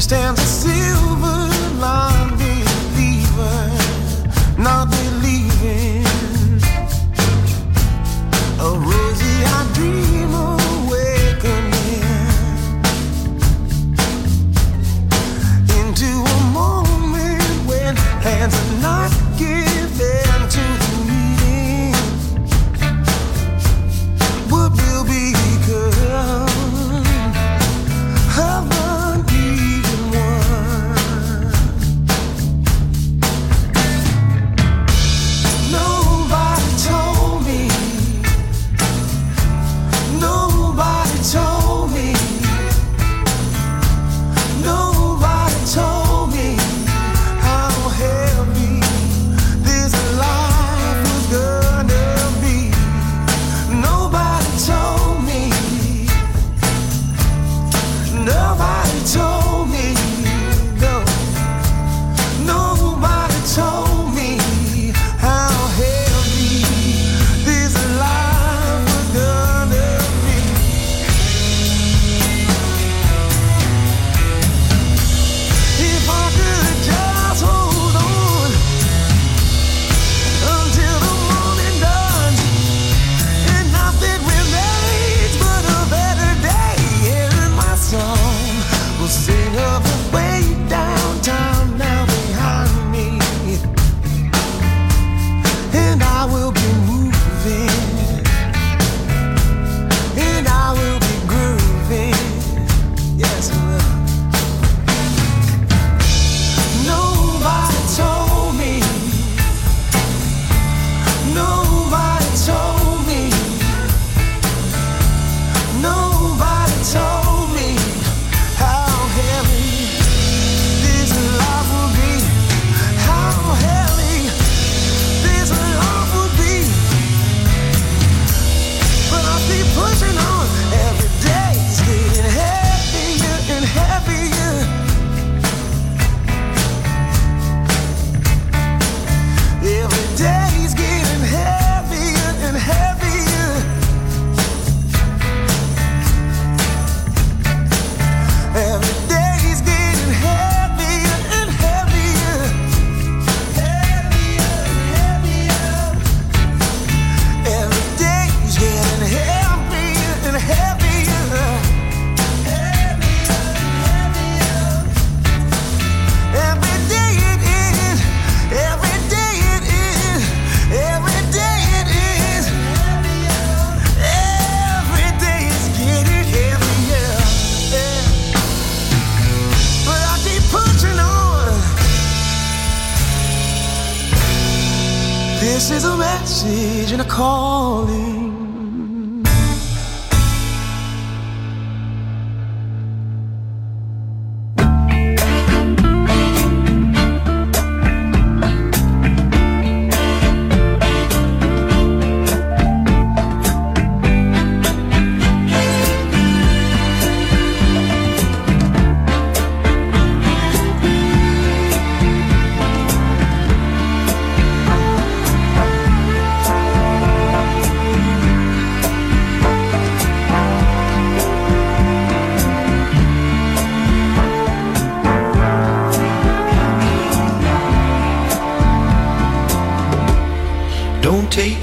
stands a silver line.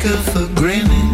Her for granted.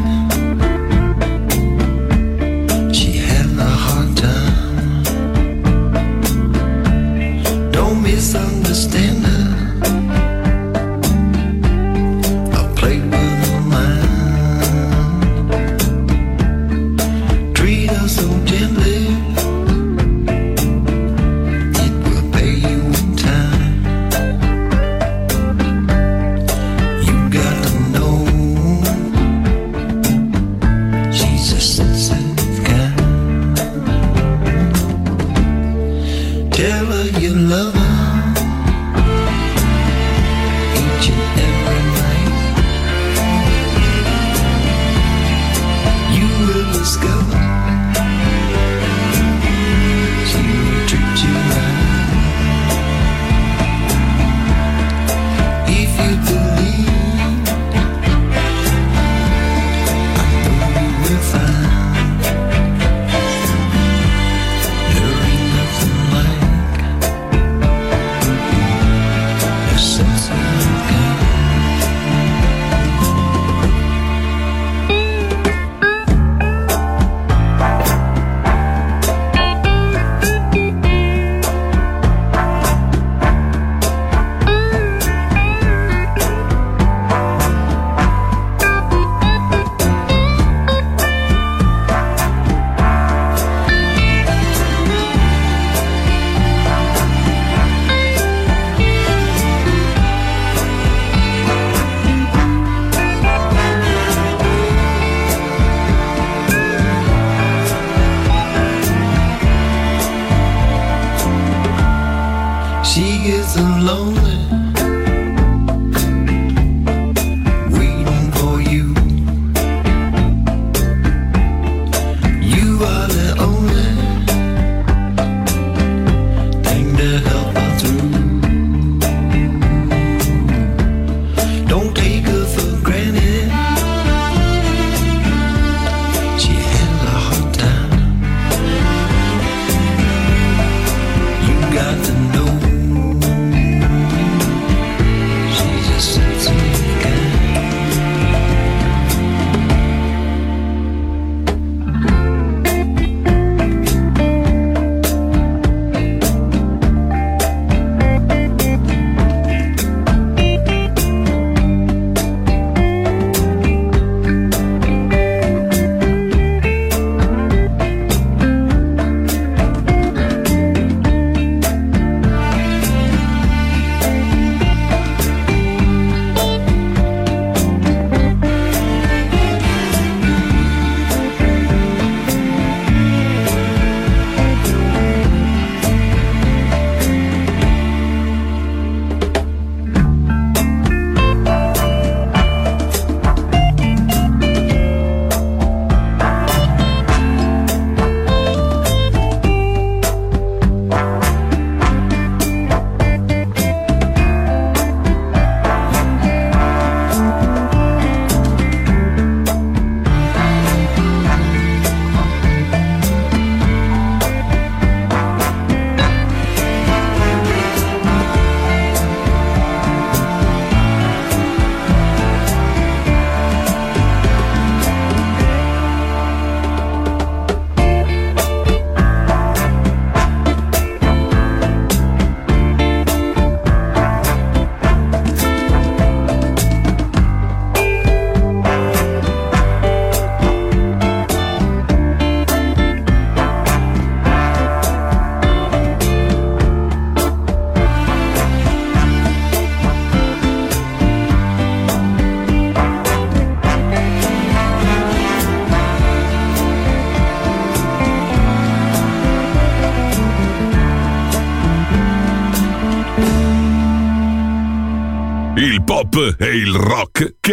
and lonely.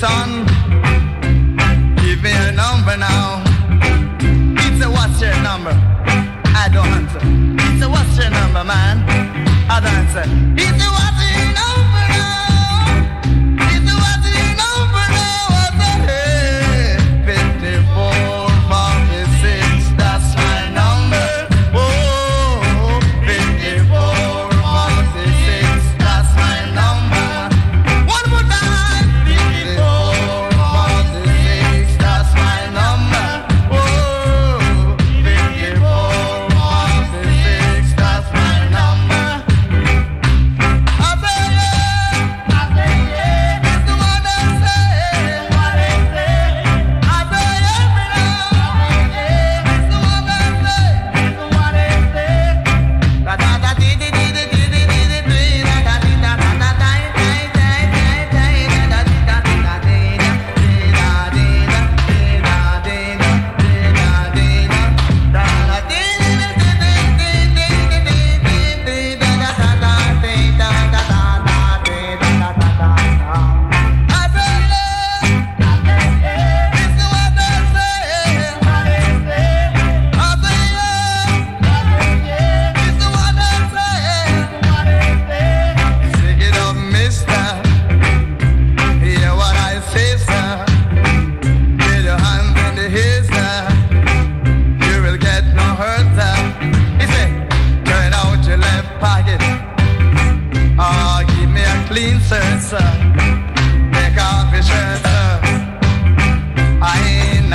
son. Give me your number now. It's a what's your number? I don't answer. It's a what's your number, man? I don't answer. It's a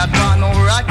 I got no alright.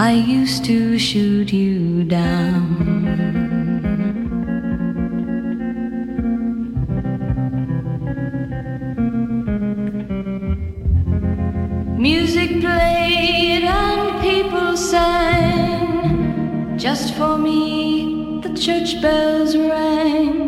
I used to shoot you down. Music played and people sang. Just for me, the church bells rang.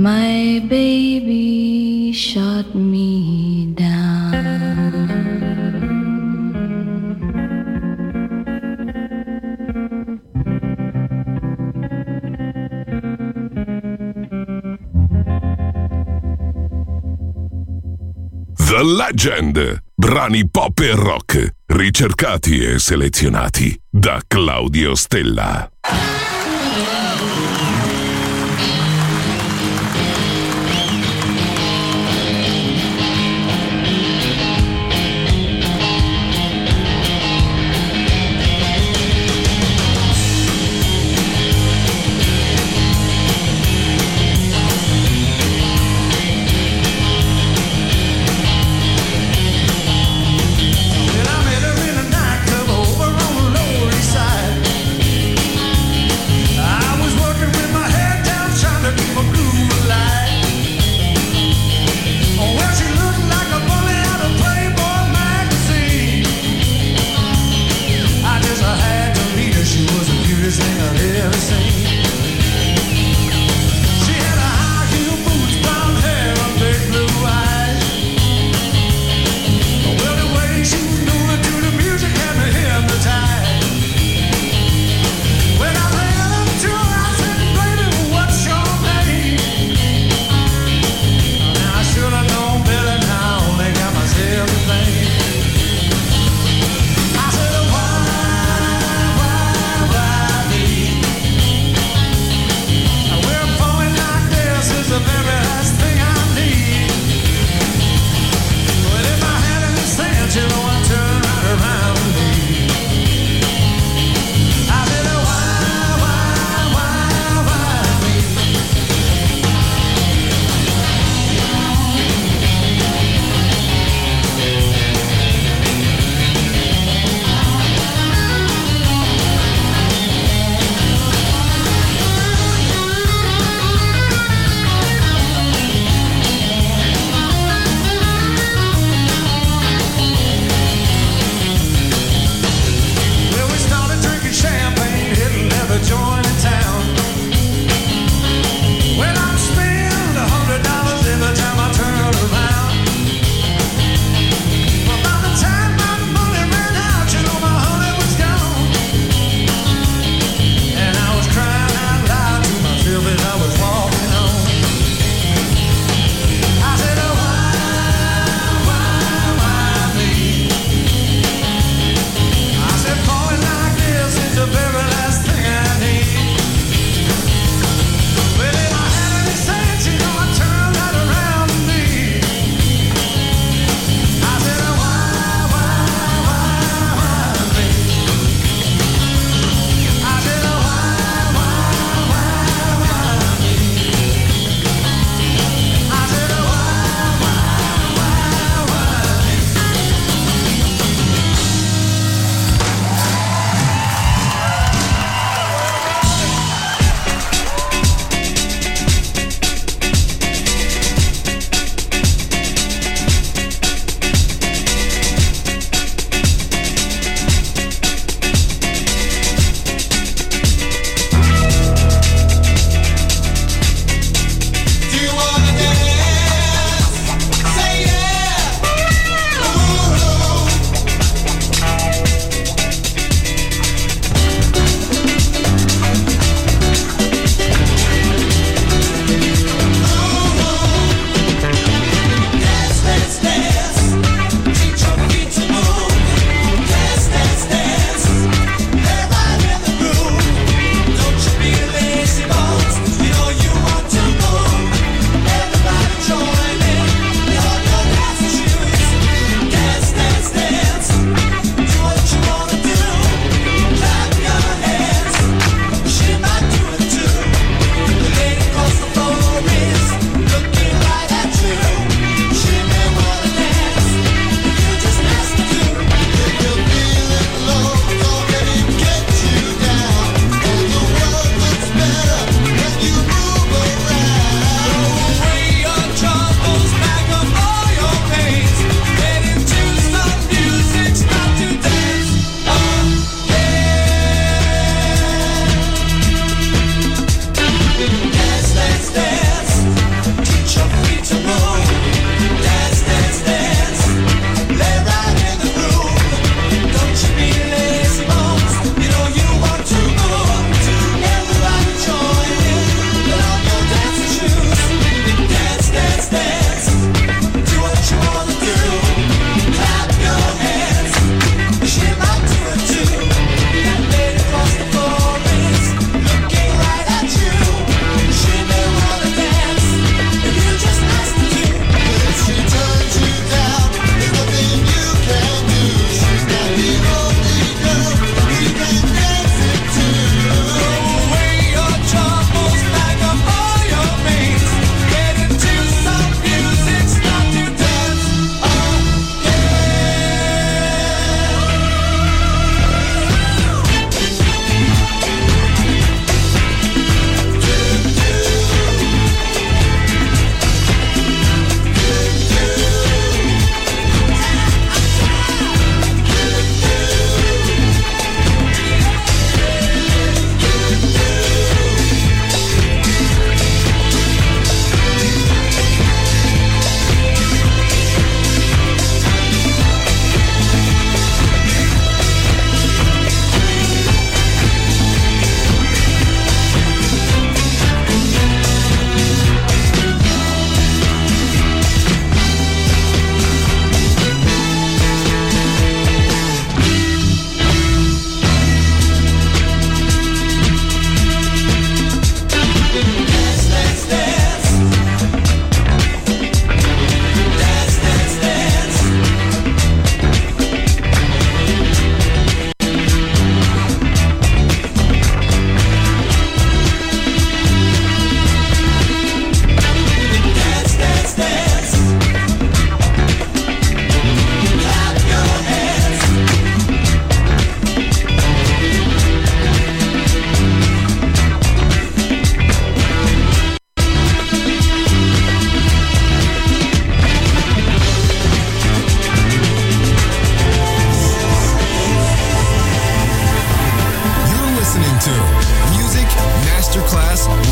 My baby shot me down. The Legend. Brani pop e rock, ricercati e selezionati da Claudio Stella. Masterclass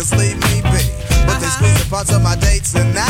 niggas leave me be. But they uh-huh. squeeze the parts of my dates and I.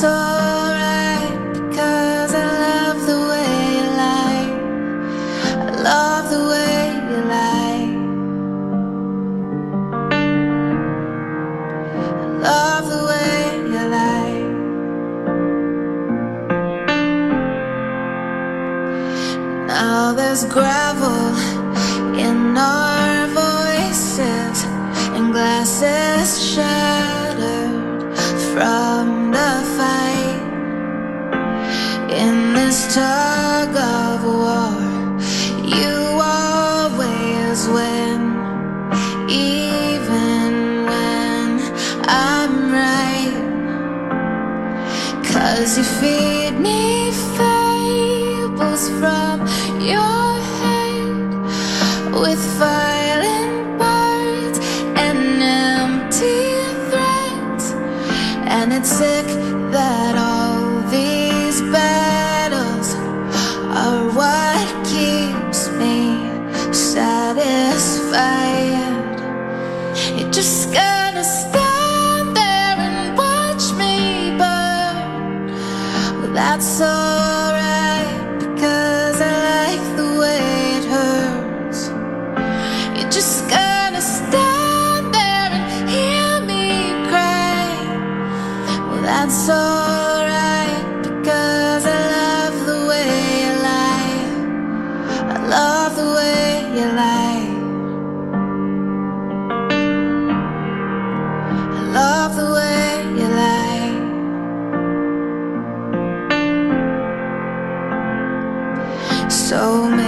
so so many